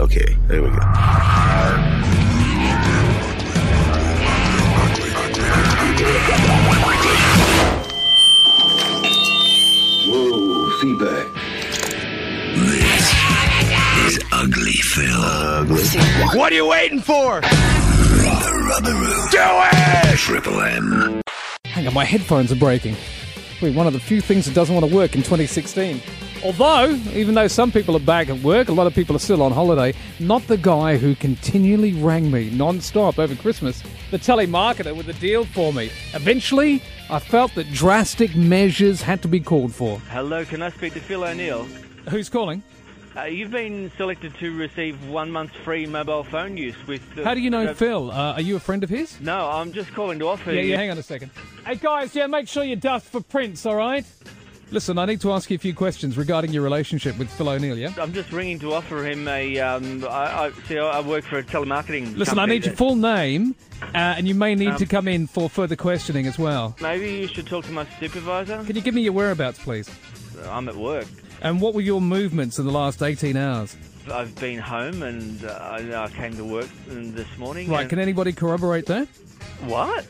Okay, there we go. Whoa, feedback. This is Ugly Phil. Ugly. What are you waiting for? The Rubber Room. Do it! Triple M. Hang on, my headphones are breaking. Wait, one of the few things that doesn't want to work in 2016. Although, even though some people are back at work, a lot of people are still on holiday, not the guy who continually rang me non-stop over Christmas, the telemarketer with a deal for me. Eventually, I felt that drastic measures had to be called for. Hello, can I speak to Phil O'Neill? Who's calling? Uh, you've been selected to receive one month's free mobile phone use with. Uh, How do you know uh, Phil? Uh, are you a friend of his? No, I'm just calling to offer Yeah, you. yeah, hang on a second. Hey guys, yeah, make sure you dust for prints, all right? Listen, I need to ask you a few questions regarding your relationship with Phil O'Neill, yeah? I'm just ringing to offer him a. Um, I, I see. I work for a telemarketing. Listen, I need your full name, uh, and you may need Um, to come in for further questioning as well. Maybe you should talk to my supervisor. Can you give me your whereabouts, please? I'm at work. And what were your movements in the last 18 hours? I've been home and uh, I, I came to work this morning. Right, can anybody corroborate that? What?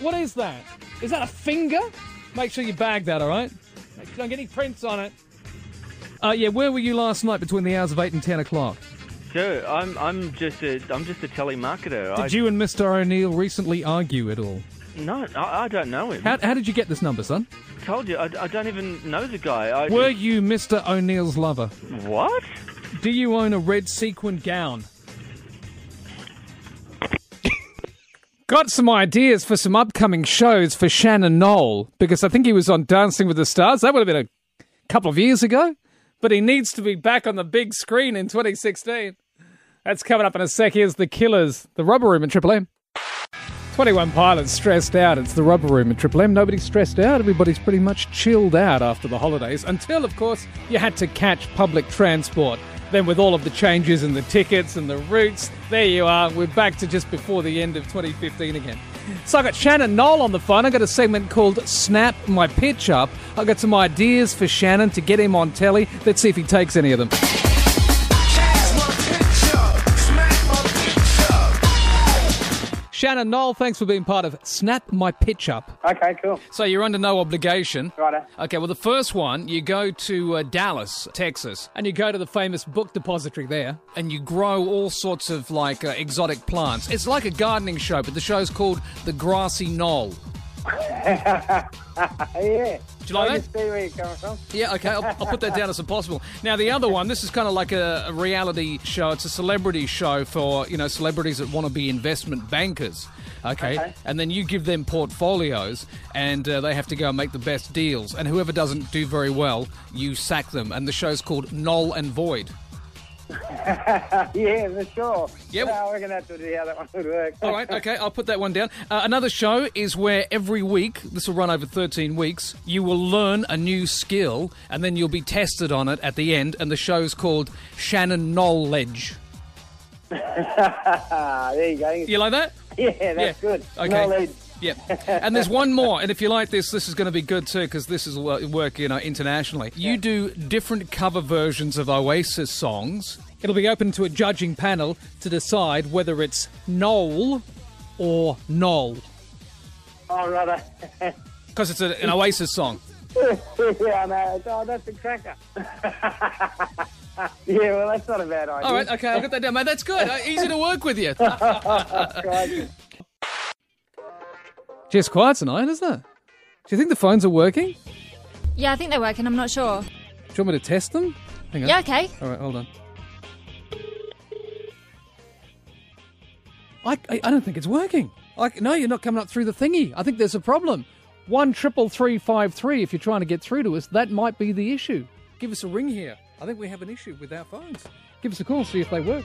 What is that? Is that a finger? Make sure you bag that, all right? Sure don't get any prints on it. Uh, yeah, where were you last night between the hours of 8 and 10 o'clock? Sir, I'm I'm just a I'm just a telemarketer. Did I, you and Mr. O'Neill recently argue at all? No, I, I don't know him. How, how did you get this number, son? told you, I, I don't even know the guy. I Were you Mr. O'Neill's lover? what? Do you own a red sequin gown? Got some ideas for some upcoming shows for Shannon Noll because I think he was on Dancing with the Stars. That would have been a couple of years ago, but he needs to be back on the big screen in 2016. That's coming up in a sec. Here's the Killers, the Rubber Room at Triple M. 21 pilots stressed out. It's the Rubber Room at Triple M. Nobody's stressed out. Everybody's pretty much chilled out after the holidays until, of course, you had to catch public transport. Then, with all of the changes and the tickets and the routes, there you are. We're back to just before the end of 2015 again. So I got Shannon Noll on the phone. I got a segment called Snap My Pitch Up. I got some ideas for Shannon to get him on telly. Let's see if he takes any of them. Shannon Noll, thanks for being part of Snap My Pitch Up. Okay, cool. So you're under no obligation. Righto. Okay, well, the first one, you go to uh, Dallas, Texas, and you go to the famous book depository there, and you grow all sorts of like uh, exotic plants. It's like a gardening show, but the show's called The Grassy Knoll. Yeah. Do you like I that? see where you're coming from. Yeah, okay, I'll, I'll put that down as impossible. Now, the other one, this is kind of like a, a reality show. It's a celebrity show for, you know, celebrities that want to be investment bankers. Okay? Okay. And then you give them portfolios and uh, they have to go and make the best deals. And whoever doesn't do very well, you sack them. And the show's called Null and Void. yeah, for sure. Yeah, we're gonna have to see how that one would work. All right, okay, I'll put that one down. Uh, another show is where every week, this will run over 13 weeks, you will learn a new skill and then you'll be tested on it at the end. And the show's called Shannon Knowledge. There you go. You like that? Yeah, that's Yeah. good. Okay. Knowledge. Yeah, and there's one more, and if you like this, this is going to be good too because this is wo- work, you know, internationally. You do different cover versions of Oasis songs. It'll be open to a judging panel to decide whether it's Noel or Noel Oh, righto. because it's a, an Oasis song. yeah, know. Oh, that's a cracker. yeah, well, that's not a bad idea. All right, okay, I'll get that down, mate. That's good. Uh, easy to work with you. Just quiet tonight, isn't it? Do you think the phones are working? Yeah, I think they're working. I'm not sure. Do you want me to test them? Hang on. Yeah, okay. All right, hold on. I, I, I don't think it's working. Like, no, you're not coming up through the thingy. I think there's a problem. One triple three five three. If you're trying to get through to us, that might be the issue. Give us a ring here. I think we have an issue with our phones. Give us a call, see if they work.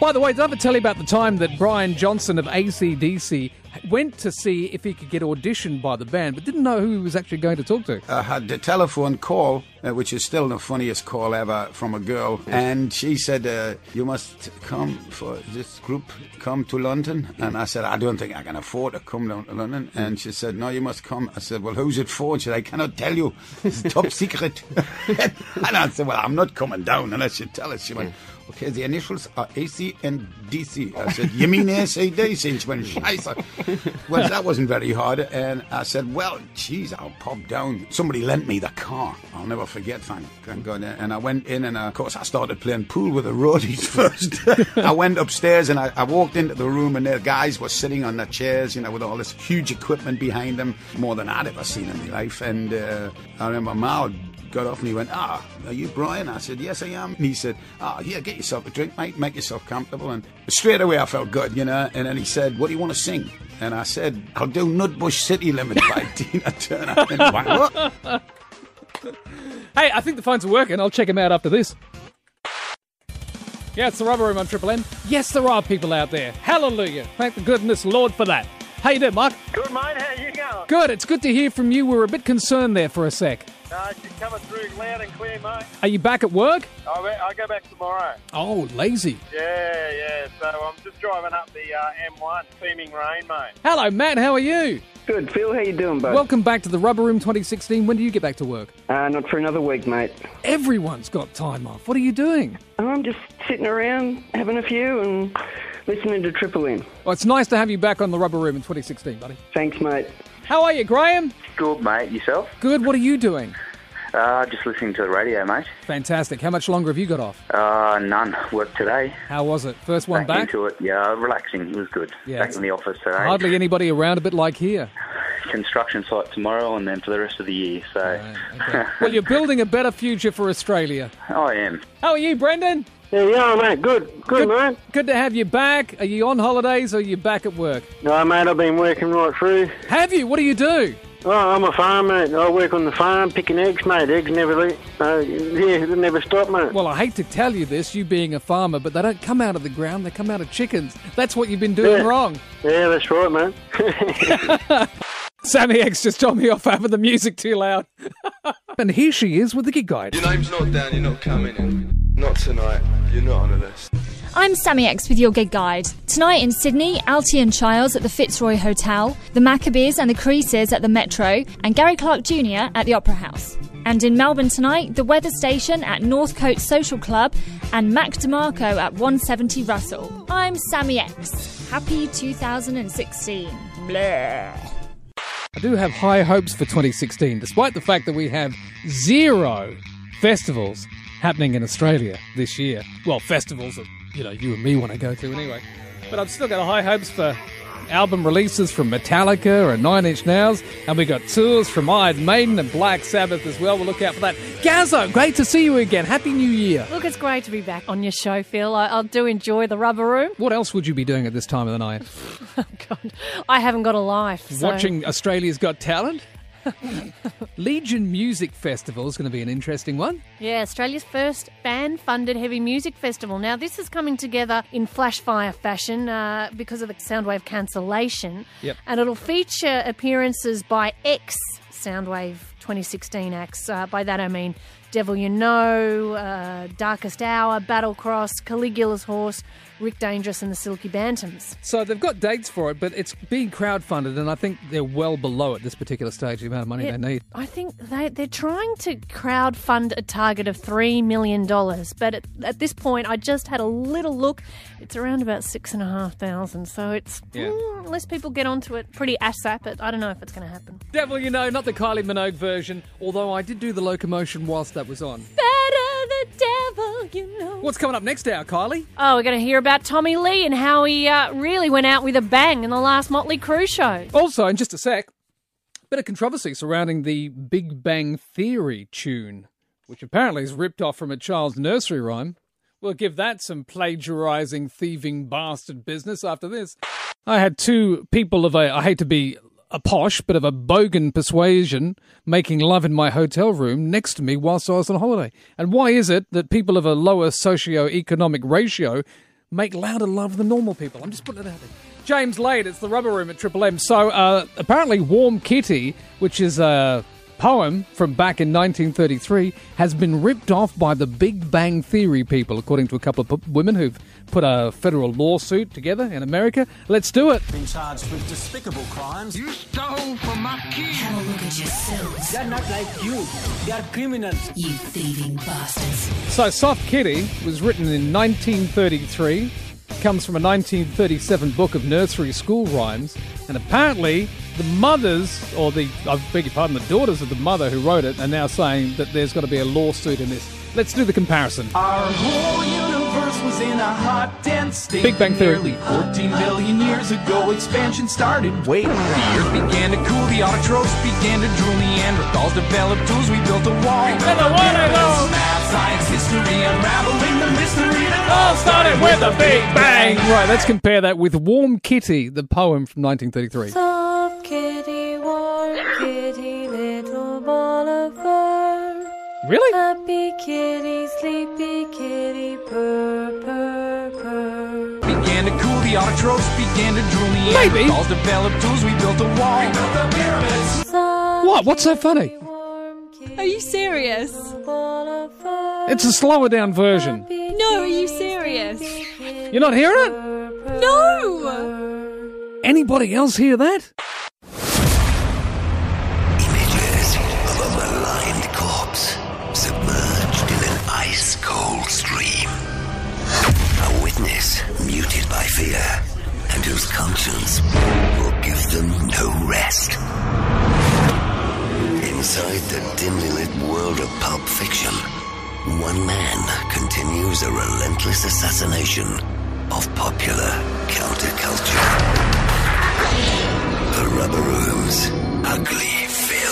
By the way, did I ever tell you about the time that Brian Johnson of ACDC went to see if he could get auditioned by the band, but didn't know who he was actually going to talk to? I had the telephone call uh, which is still the funniest call ever from a girl. And she said, uh, "You must come for this group. Come to London." And I said, "I don't think I can afford to come down to London." And she said, "No, you must come." I said, "Well, who's it for?" And she said, "I cannot tell you. It's top secret." and I said, "Well, I'm not coming down unless you tell us." She went. Okay, the initials are AC and DC. I said, You mean AC/DC? She went, Scheisse. Well, that wasn't very hard. And I said, Well, geez, I'll pop down. Somebody lent me the car. I'll never forget, thank, God. And I went in, and uh, of course, I started playing pool with the roadies first. I went upstairs and I, I walked into the room, and the guys were sitting on their chairs, you know, with all this huge equipment behind them, more than I'd ever seen in my life. And uh, I remember Mal got off and he went, Ah, are you Brian? I said, Yes, I am. And he said, Ah, here, get yourself a drink, mate, make yourself comfortable. And straight away I felt good, you know. And then he said, What do you want to sing? And I said, I'll do Nutbush City Limit by Tina Turner. And went, what? Hey, I think the phones are working. I'll check them out after this. Yeah, it's the Rubber Room on Triple M. Yes, there are people out there. Hallelujah. Thank the goodness Lord for that. How you doing, Mark? Good, mate. How you going? Good. It's good to hear from you. We were a bit concerned there for a sec. Uh, she's coming through loud and clear, mate. Are you back at work? I, I go back tomorrow. Oh, lazy. Yeah, yeah. So I'm just driving up the uh, M1, seeming rain, mate. Hello, Matt. How are you? Good, Phil. How you doing, bud? Welcome back to the Rubber Room 2016. When do you get back to work? Uh, not for another week, mate. Everyone's got time off. What are you doing? I'm just sitting around having a few and listening to Triple M. Well, it's nice to have you back on the Rubber Room in 2016, buddy. Thanks, mate. How are you, Graham? Good, mate. Yourself? Good. What are you doing? Uh, just listening to the radio, mate. Fantastic. How much longer have you got off? Uh, none. Work today. How was it? First one back? into it. Yeah, relaxing. It was good. Yeah, back in the office today. Hardly anybody around, a bit like here. Construction site tomorrow, and then for the rest of the year. So. Well, you're building a better future for Australia. I am. How are you, Brendan? Yeah, yeah, mate. Good, good, mate. Good to have you back. Are you on holidays or are you back at work? No, mate, I've been working right through. Have you? What do you do? Oh, I'm a farmer, mate. I work on the farm picking eggs, mate. Eggs never leave. Uh, yeah, they never stop, mate. Well, I hate to tell you this, you being a farmer, but they don't come out of the ground, they come out of chickens. That's what you've been doing Yeah. wrong. Yeah, that's right, mate. Sammy X just told me off for having the music too loud. and here she is with the gig guide. Your name's not down, you're not coming in. Not tonight, you're not on the list. I'm Sammy X with your gig guide. Tonight in Sydney, Altie and Childs at the Fitzroy Hotel, the Maccabees and the Creases at the Metro, and Gary Clark Jr. at the Opera House. And in Melbourne tonight, the Weather Station at Northcote Social Club and Mac DeMarco at 170 Russell. I'm Sammy X. Happy 2016. Blah. I do have high hopes for 2016, despite the fact that we have zero festivals happening in Australia this year. Well, festivals that, you know, you and me want to go to anyway. But I've still got high hopes for album releases from Metallica and Nine Inch Nails, and we got tours from Iron Maiden and Black Sabbath as well. We'll look out for that. Gazzo, great to see you again. Happy New Year. Look, it's great to be back on your show, Phil. I, I do enjoy the rubber room. What else would you be doing at this time of the night? oh, God. I haven't got a life. so- Watching Australia's Got Talent? Legion Music Festival is going to be an interesting one. Yeah, Australia's first fan funded heavy music festival. Now, this is coming together in flash fire fashion uh, because of the Soundwave cancellation. Yep. And it'll feature appearances by ex Soundwave 2016 acts. Uh, by that I mean Devil You Know, uh, Darkest Hour, Battlecross, Caligula's Horse, Rick Dangerous, and the Silky Bantams. So they've got dates for it, but it's being crowdfunded, and I think they're well below at this particular stage the amount of money Yeah, they need. I think they, they're trying to crowd fund a target of $3 million. But at, at this point, I just had a little look. It's around about six and a half thousand. So it's, Yeah. mm, unless people get onto it pretty ASAP, but I don't know if it's going to happen. Devil You Know, not the Kylie Minogue version, although I did do the locomotion whilst that was on. Better the devil, you know. What's coming up next hour, Kylie? Oh, we're going to hear about Tommy Lee and how he uh, really went out with a bang in the last Motley Crue show. Also, in just a sec, bit of controversy surrounding the Big Bang Theory tune, which apparently is ripped off from a child's nursery rhyme. We'll give that some plagiarizing, thieving bastard business after this. I had two people of a, I hate to be a posh, but of a bogan persuasion making love in my hotel room next to me whilst I was on holiday. And why is it that people of a lower socio-economic ratio make louder love than normal people? I'm just putting it out there. James Lade, it's the rubber room at Triple M. So uh, apparently, Warm Kitty, which is a poem from back in 1933 has been ripped off by the Big Bang Theory people, according to a couple of women who've put a federal lawsuit together in America. Let's do it. Been charged with despicable crimes. You stole from my kids. Have a look at yourselves. They're not like you. They're criminals. You thieving bastards. So, Soft Kitty was written in 1933, comes from a 1937 book of nursery school rhymes, and apparently the mothers, or the, I beg your pardon, the daughters of the mother who wrote it, are now saying that there's got to be a lawsuit in this. Let's do the comparison. Our whole universe was in a hot, dense state. Big Bang Theory. Nearly 14 billion years ago, expansion started. Wait, the earth began to cool, the autotrophs began to drool, Neanderthals developed tools, we built a wall. And the one I know. Math, science, history, unraveling the mystery that all started with a Big Bang. Right, let's compare that with Warm Kitty, the poem from 1933. Soft kitty, warm kitty, little ball of fur. Really? Happy kitty, sleepy the autotrophs began to drool, Maybe. Neanderthals developed tools, we built a wall. We built the pyramids. What? What's so funny? Are you serious? It's a slower down version. No, are you serious? You're not hearing it? No! Anybody else hear that? By fear and whose conscience will give them no rest. Inside the dimly lit world of pulp fiction, one man continues a relentless assassination of popular counterculture. The Rubber Room's Ugly Phil.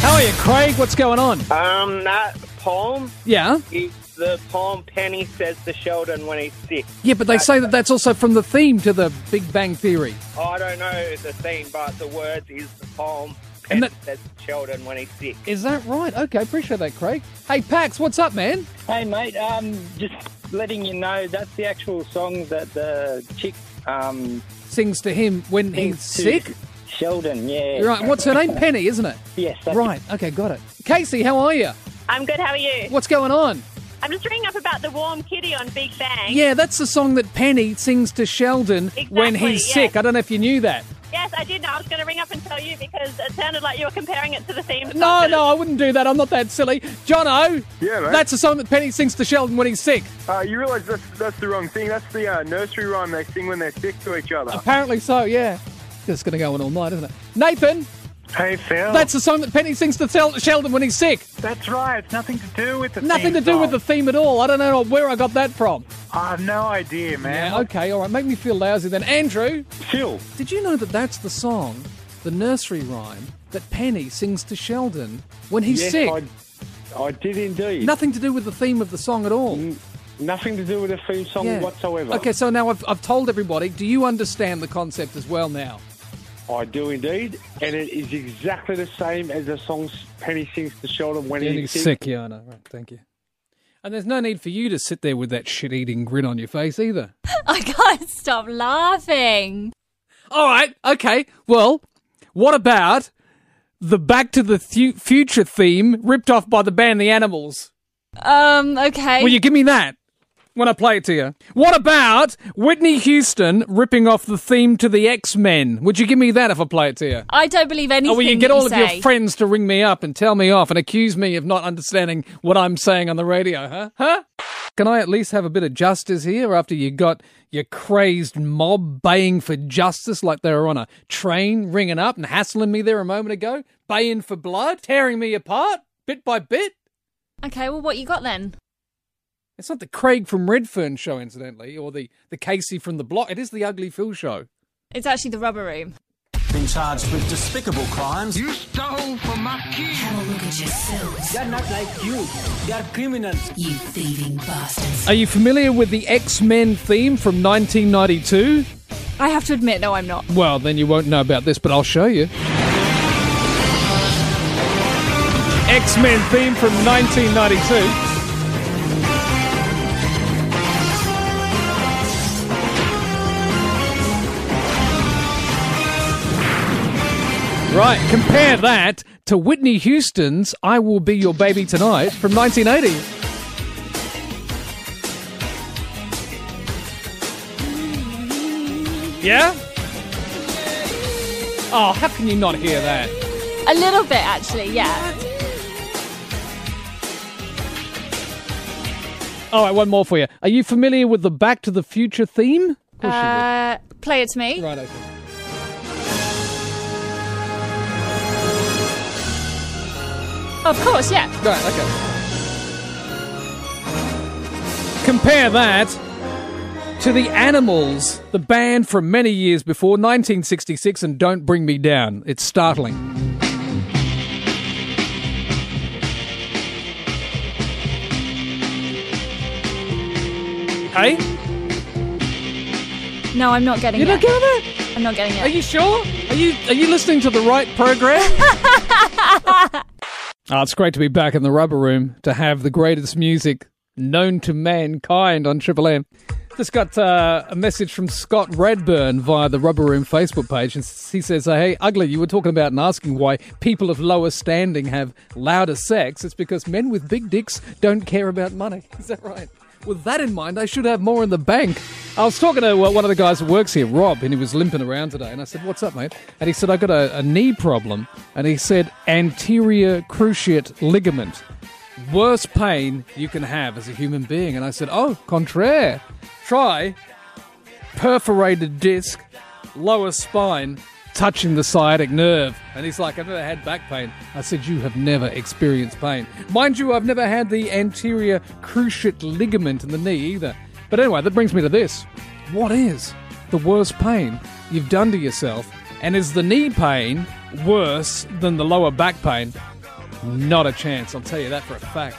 How are you, Craig? What's going on? Um, that poem Yeah? is the palm Penny says to Sheldon when he's sick. Yeah, but they say that that's also from the theme to the Big Bang Theory. Oh, I don't know the theme, but the words is the palm. And Penny that- says to Sheldon when he's sick. Is that right? Okay, appreciate that, Craig. Hey, Pax, what's up, man? Hey, mate. Um, just letting you know that's the actual song that the chick um Sings to him when he's sick? Sheldon, yeah. Right, what's her name? Penny, isn't it? Yes. That's Right, okay, got it. Casey, how are you? I'm good. How are you? What's going on? I'm just ringing up about the warm kitty on Big Bang. Yeah, that's the song that Penny sings to Sheldon when he's yes. sick. I don't know if you knew that. Yes, I did know. I was going to ring up and tell you because it sounded like you were comparing it to the theme. song. No, no, I wouldn't do that. I'm not that silly. Jono, Yeah, mate. that's the song that Penny sings to Sheldon when he's sick. Uh, you realise that's, that's the wrong thing. That's the uh, nursery rhyme they sing when they're sick to each other. Apparently so, yeah. It's going to go on all night, isn't it? Nathan, Hey, Phil. that's the song that Penny sings to Sel- Sheldon when he's sick. That's right. It's nothing to do with the Nothing to do with the theme at all. I don't know where I got that from. I have no idea, man. Yeah, okay, all right. Make me feel lousy then. Andrew, Phil. did you know that that's the song, the nursery rhyme, that Penny sings to Sheldon when he's yes, sick? I, I did indeed. Nothing to do with the theme of the song at all. Nothing to do with the theme song Yeah. whatsoever. Okay, so now I've, I've told everybody. Do you understand the concept as well now? I do indeed, and it is exactly the same as the song Penny sings to Sheldon when Yeah, he's he's sick, yeah, I know. Right, thank you. And there's no need for you to sit there with that shit-eating grin on your face either. I can't stop laughing. All right, okay. Well, what about the Back to the Fu- Future theme ripped off by the band The Animals? Um, okay. Will you give me that when I play it to you? What about Whitney Houston ripping off the theme to the X Men? Would you give me that if I play it to you? I don't believe anything oh, Or will you get all of say. your friends to ring me up and tell me off and accuse me of not understanding what I'm saying on the radio, huh? Huh? Can I at least have a bit of justice here after you got your crazed mob baying for justice like they were on a train ringing up and hassling me there a moment ago? Baying for blood? Tearing me apart? Bit by bit? Okay, well, what you got then? It's not the Craig from Redfern show, incidentally, or the, the Casey from the block. It is the Ugly Phil show. It's actually the rubber room. Been charged with despicable crimes. You stole from my kids. Have a look at yourselves. They're not like you. They're criminals. You thieving bastards. Are you familiar with the X Men theme from 1992? I have to admit, no, I'm not. Well, then you won't know about this, but I'll show you. X Men theme from 1992. Right, compare that to Whitney Houston's I Will Be Your Baby Tonight from 1980. Yeah? Oh, how can you not hear that? A little bit, actually, yeah. All right, one more for you. Are you familiar with the Back to the Future theme? Of course you Uh, play it to me. would. Right, okay. Of course, yeah. Right, okay. Compare that to the Animals, the band from many years before, 1966, and Don't Bring Me Down. It's startling. Hey? No, I'm not getting it. You're not getting it? I'm not getting it. Are you sure? Are you are you listening to the right program? Oh, it's great to be back in the rubber room to have the greatest music known to mankind on Triple M. Just got uh, a message from Scott Redburn via the Rubber Room Facebook page, and he says, uh, "Hey, ugly, you were talking about and asking why people of lower standing have louder sex. It's because men with big dicks don't care about money. Is that right?" With that in mind, I should have more in the bank. I was talking to uh, one of the guys who works here, Rob, and he was limping around today. And I said, What's up, mate? And he said, I've got a, a knee problem. And he said, anterior cruciate ligament. Worst pain you can have as a human being. And I said, Oh, contraire. Try perforated disc, lower spine, touching the sciatic nerve. And he's like, I've never had back pain. I said, You have never experienced pain. Mind you, I've never had the anterior cruciate ligament in the knee either. But anyway, that brings me to this. What is the worst pain you've done to yourself? And is the knee pain worse than the lower back pain? Not a chance, I'll tell you that for a fact.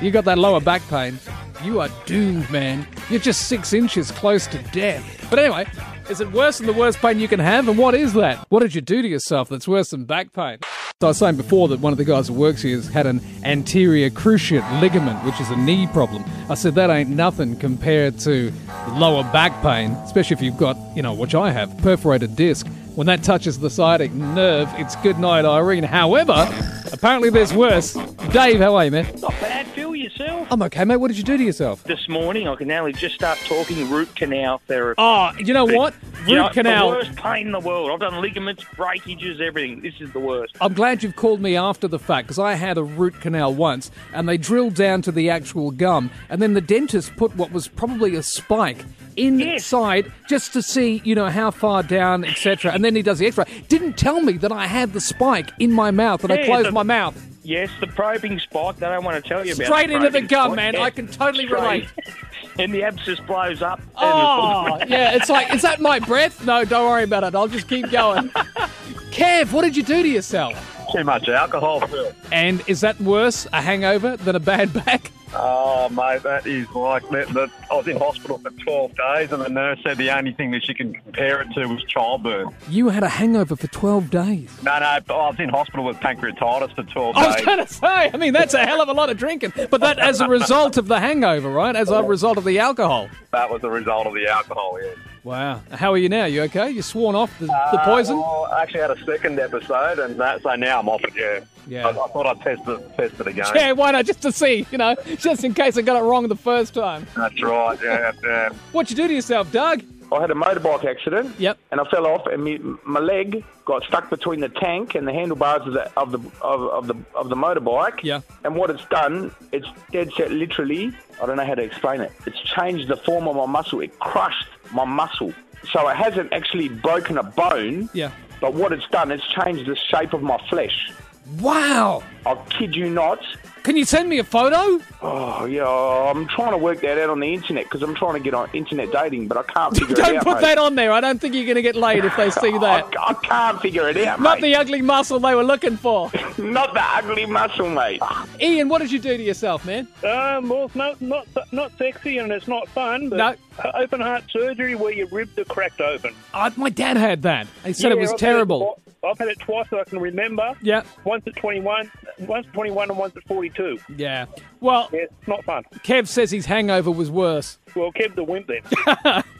You got that lower back pain, you are doomed, man. You're just six inches close to death. But anyway, is it worse than the worst pain you can have? And what is that? What did you do to yourself that's worse than back pain? So I was saying before that one of the guys who works here has had an anterior cruciate ligament, which is a knee problem. I said that ain't nothing compared to lower back pain, especially if you've got, you know, which I have, perforated disc. When that touches the sciatic nerve, it's good night, Irene. However, apparently there's worse. Dave, how are you, man? Not bad, Phil, yourself. I'm okay, mate. What did you do to yourself? This morning, I can only just start talking root canal therapy. Oh, you know what? You know, Root canal. The worst pain in the world. I've done ligaments, breakages, everything. This is the worst. I'm glad you've called me after the fact because I had a root canal once and they drilled down to the actual gum and then the dentist put what was probably a spike inside just to see, you know, how far down, etc. And then he does the x-ray. Didn't tell me that I had the spike in my mouth and I closed the- my mouth. Yes, the probing spike. They don't want to tell you about Straight the into the probing gum, spike. man. Yeah, I can totally straight. relate. and the abscess blows up. Oh, it's- yeah. It's like, is that my breath? No, don't worry about it. I'll just keep going. Kev, what did you do to yourself? Too much alcohol, Phil. And is that worse, a hangover, than a bad back? Oh, mate, that is like that, that. I was in hospital for 12 days, and the nurse said the only thing that she can compare it to was childbirth. You had a hangover for 12 days. No, no, I was in hospital with pancreatitis for 12 days. I was days. going to say, I mean, that's a hell of a lot of drinking. But that as a result of the hangover, right? As a result of the alcohol. That was the result of the alcohol, yeah. Wow. How are you now? You okay? You sworn off the, the Uh, poison? well, I actually had a second episode, and that, so now I'm off it, yeah. Yeah. I, I thought I'd test it, test it again. Yeah, why not? Just to see, you know, just in case I got it wrong the first time. That's right, yeah, yeah. What'd you do to yourself, Doug? I had a motorbike accident. Yep. And I fell off, and me, my leg got stuck between the tank and the handlebars of the of the of, of the of the motorbike. Yeah. And what it's done, it's dead set. Literally, I don't know how to explain it. It's changed the form of my muscle. It crushed my muscle. So it hasn't actually broken a bone. Yeah. But what it's done, it's changed the shape of my flesh. Wow. I kid you not. Can you send me a photo? Oh yeah, I'm trying to work that out on the internet because I'm trying to get on internet dating, but I can't figure it out. Don't put mate. that on there. I don't think you're going to get laid if they see that. I can't figure it out, Not mate. the ugly muscle they were looking for. Not the ugly muscle, mate. Ian, what did you do to yourself, man? Um, well, it's not, not, not sexy and it's not fun, but No. uh, open heart surgery where your ribs are cracked open. Uh, my dad had that. He said it was I've had terrible. I've had it twice that I can remember. Yeah. Once at 21, once at 21 and once at 42. Yeah. Well, Yeah, it's not fun. Kev says his hangover was worse. Well, Kev the wimp then.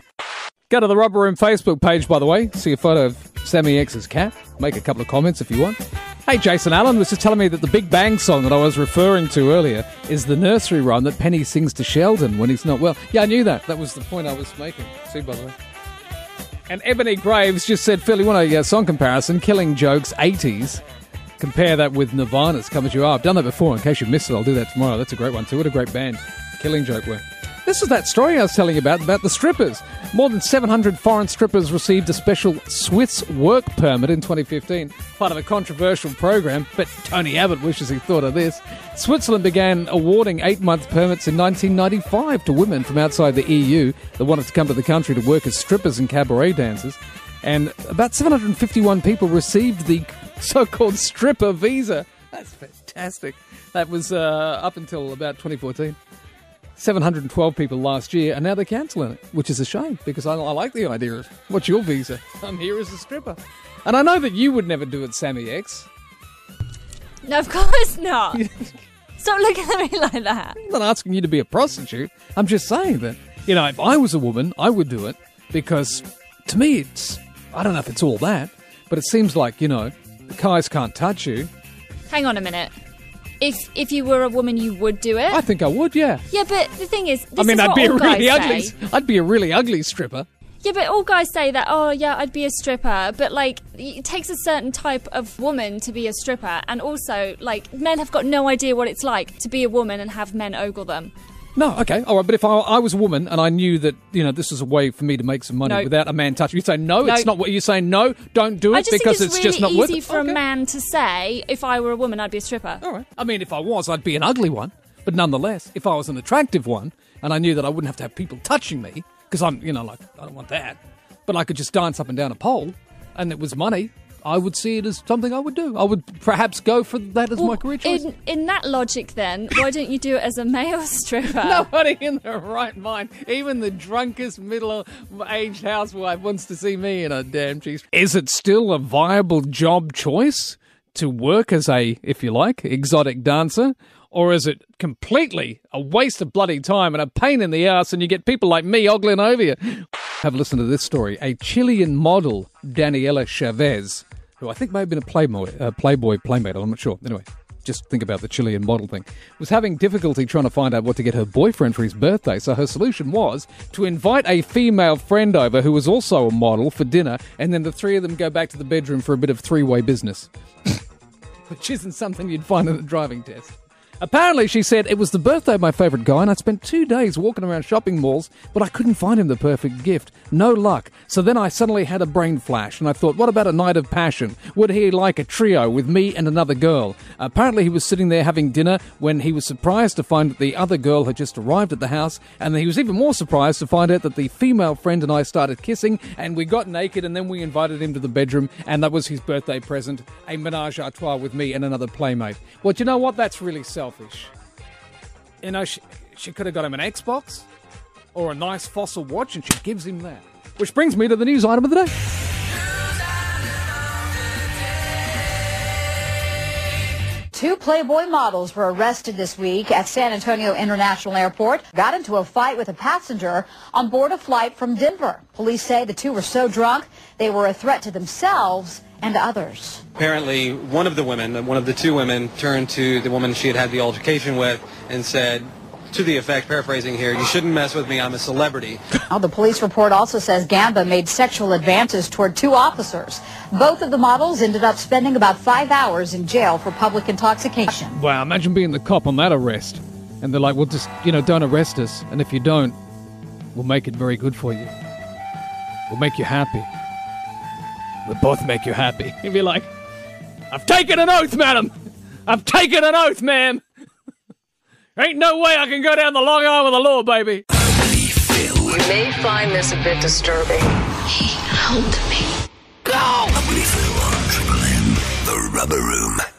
Go to the Rubber Room Facebook page, by the way. See a photo of Sammy X's cat. make a couple of comments if you want. Hey, Jason Allen was just telling me that the Big Bang song that I was referring to earlier is the nursery rhyme that Penny sings to Sheldon when he's not well. Yeah, I knew that. That was the point I was making. See, by the way. And Ebony Graves just said, Phil, you want a uh, song comparison? Killing Jokes 80s. Compare that with Nirvana's Come As You Are. I've done that before. In case you missed it, I'll do that tomorrow. That's a great one, too. What a great band. Killing Joke were. This is that story I was telling you about, about the strippers. More than 700 foreign strippers received a special Swiss work permit in 2015, part of a controversial program, but Tony Abbott wishes he thought of this. Switzerland began awarding eight month permits in 1995 to women from outside the EU that wanted to come to the country to work as strippers and cabaret dancers. And about 751 people received the so called stripper visa. That's fantastic. That was uh, up until about 2014. 712 people last year, and now they're cancelling it, which is a shame because I, I, like the idea of what's your visa? I'm here as a stripper. And I know that you would never do it, Sammy X. No, of course not. Stop looking at me like that. I'm not asking you to be a prostitute. I'm just saying that, you know, if I was a woman, I would do it because to me, it's, I don't know if it's all that, but it seems like, you know, the guys can't touch you. Hang on a minute. If if you were a woman, you would do it. I think I would, yeah. Yeah, but the thing is, I mean, is I'd be a really ugly. say. I'd be a really ugly stripper. Yeah, but all guys say that. Oh, yeah, I'd be a stripper. But like, it takes a certain type of woman to be a stripper, and also like men have got no idea what it's like to be a woman and have men ogle them. No, okay, all right. But if I, I was a woman and I knew that you know this is a way for me to make some money No. without a man touching, you say no, No. it's not what you say. No, don't do it because it's, it's, really just not worth easy it. for Okay. a man to say. If I were a woman, I'd be a stripper. All right. I mean, if I was, I'd be an ugly one. But nonetheless, if I was an attractive one and I knew that I wouldn't have to have people touching me because I'm, you know, like I don't want that, but I could just dance up and down a pole and it was money. I would see it as something I would do. I would perhaps go for that as my career choice. In in that logic, then why don't you do it as a male stripper? Nobody in their right mind, even the drunkest middle-aged housewife, wants to see me in a damn cheese. Is it still a viable job choice to work as a, if you like, exotic dancer? Or is it completely a waste of bloody time and a pain in the ass and you get people like me ogling over you? Have a listen to this story. A Chilean model, Daniela Chavez, who I think may have been a Playboy, uh, Playboy playmate, I'm not sure. Anyway, just think about the Chilean model thing, was having difficulty trying to find out what to get her boyfriend for his birthday. So her solution was to invite a female friend over who was also a model for dinner, and then the three of them go back to the bedroom for a bit of three way business. Which isn't something you'd find in a driving test. Apparently, she said, it was the birthday of my favourite guy, and I spent two days walking around shopping malls, but I couldn't find him the perfect gift. No luck. So then I suddenly had a brain flash, and I thought, what about a night of passion? Would he like a trio with me and another girl? Apparently, he was sitting there having dinner when he was surprised to find that the other girl had just arrived at the house, and he was even more surprised to find out that the female friend and I started kissing, and we got naked, and then we invited him to the bedroom, and that was his birthday present, a menage a trois with me and another playmate. Well, do you know what? That's really selfish. You know, she, she could have got him an Xbox or a nice fossil watch, and she gives him that. Which brings me to the news item of the day. Two Playboy models were arrested this week at San Antonio International Airport. Got into a fight with a passenger on board a flight from Denver. Police say the two were so drunk they were a threat to themselves and others. Apparently, one of the women, one of the two women, turned to the woman she had had the altercation with and said, to the effect, paraphrasing here, you shouldn't mess with me, I'm a celebrity. Now, the police report also says Gamba made sexual advances toward two officers. Both of the models ended up spending about five hours in jail for public intoxication. Wow, imagine being the cop on that arrest. And they're like, well, just, you know, don't arrest us. And if you don't, we'll make it very good for you. We'll make you happy. We'll both make you happy. You'd be like, I've taken an oath, madam! I've taken an oath, ma'am! Ain't no way I can go down the long arm of the law, baby! You may find this a bit disturbing. He helped me. Go! Ugly Phil on Triple M, the Rubber Room.